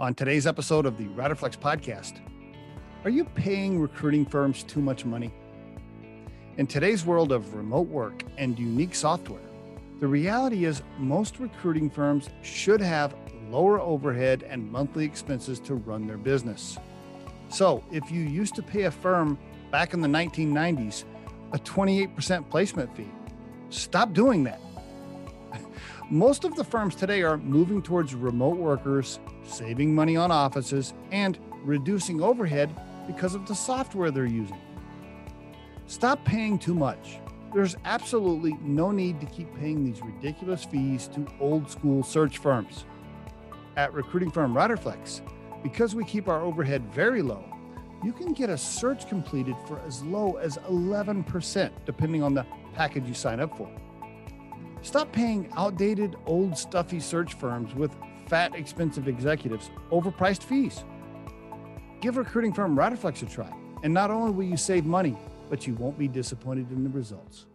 On today's episode of the Riderflex podcast, are you paying recruiting firms too much money? In today's world of remote work and unique software, the reality is most recruiting firms should have lower overhead and monthly expenses to run their business. So, if you used to pay a firm back in the 1990s a 28% placement fee, stop doing that. Most of the firms today are moving towards remote workers, saving money on offices, and reducing overhead because of the software they're using. Stop paying too much. There's absolutely no need to keep paying these ridiculous fees to old school search firms. At recruiting firm Riderflex, because we keep our overhead very low, you can get a search completed for as low as 11%, depending on the package you sign up for. Stop paying outdated, old, stuffy search firms with fat, expensive executives overpriced fees. Give recruiting firm Riderflex a try, and not only will you save money, but you won't be disappointed in the results.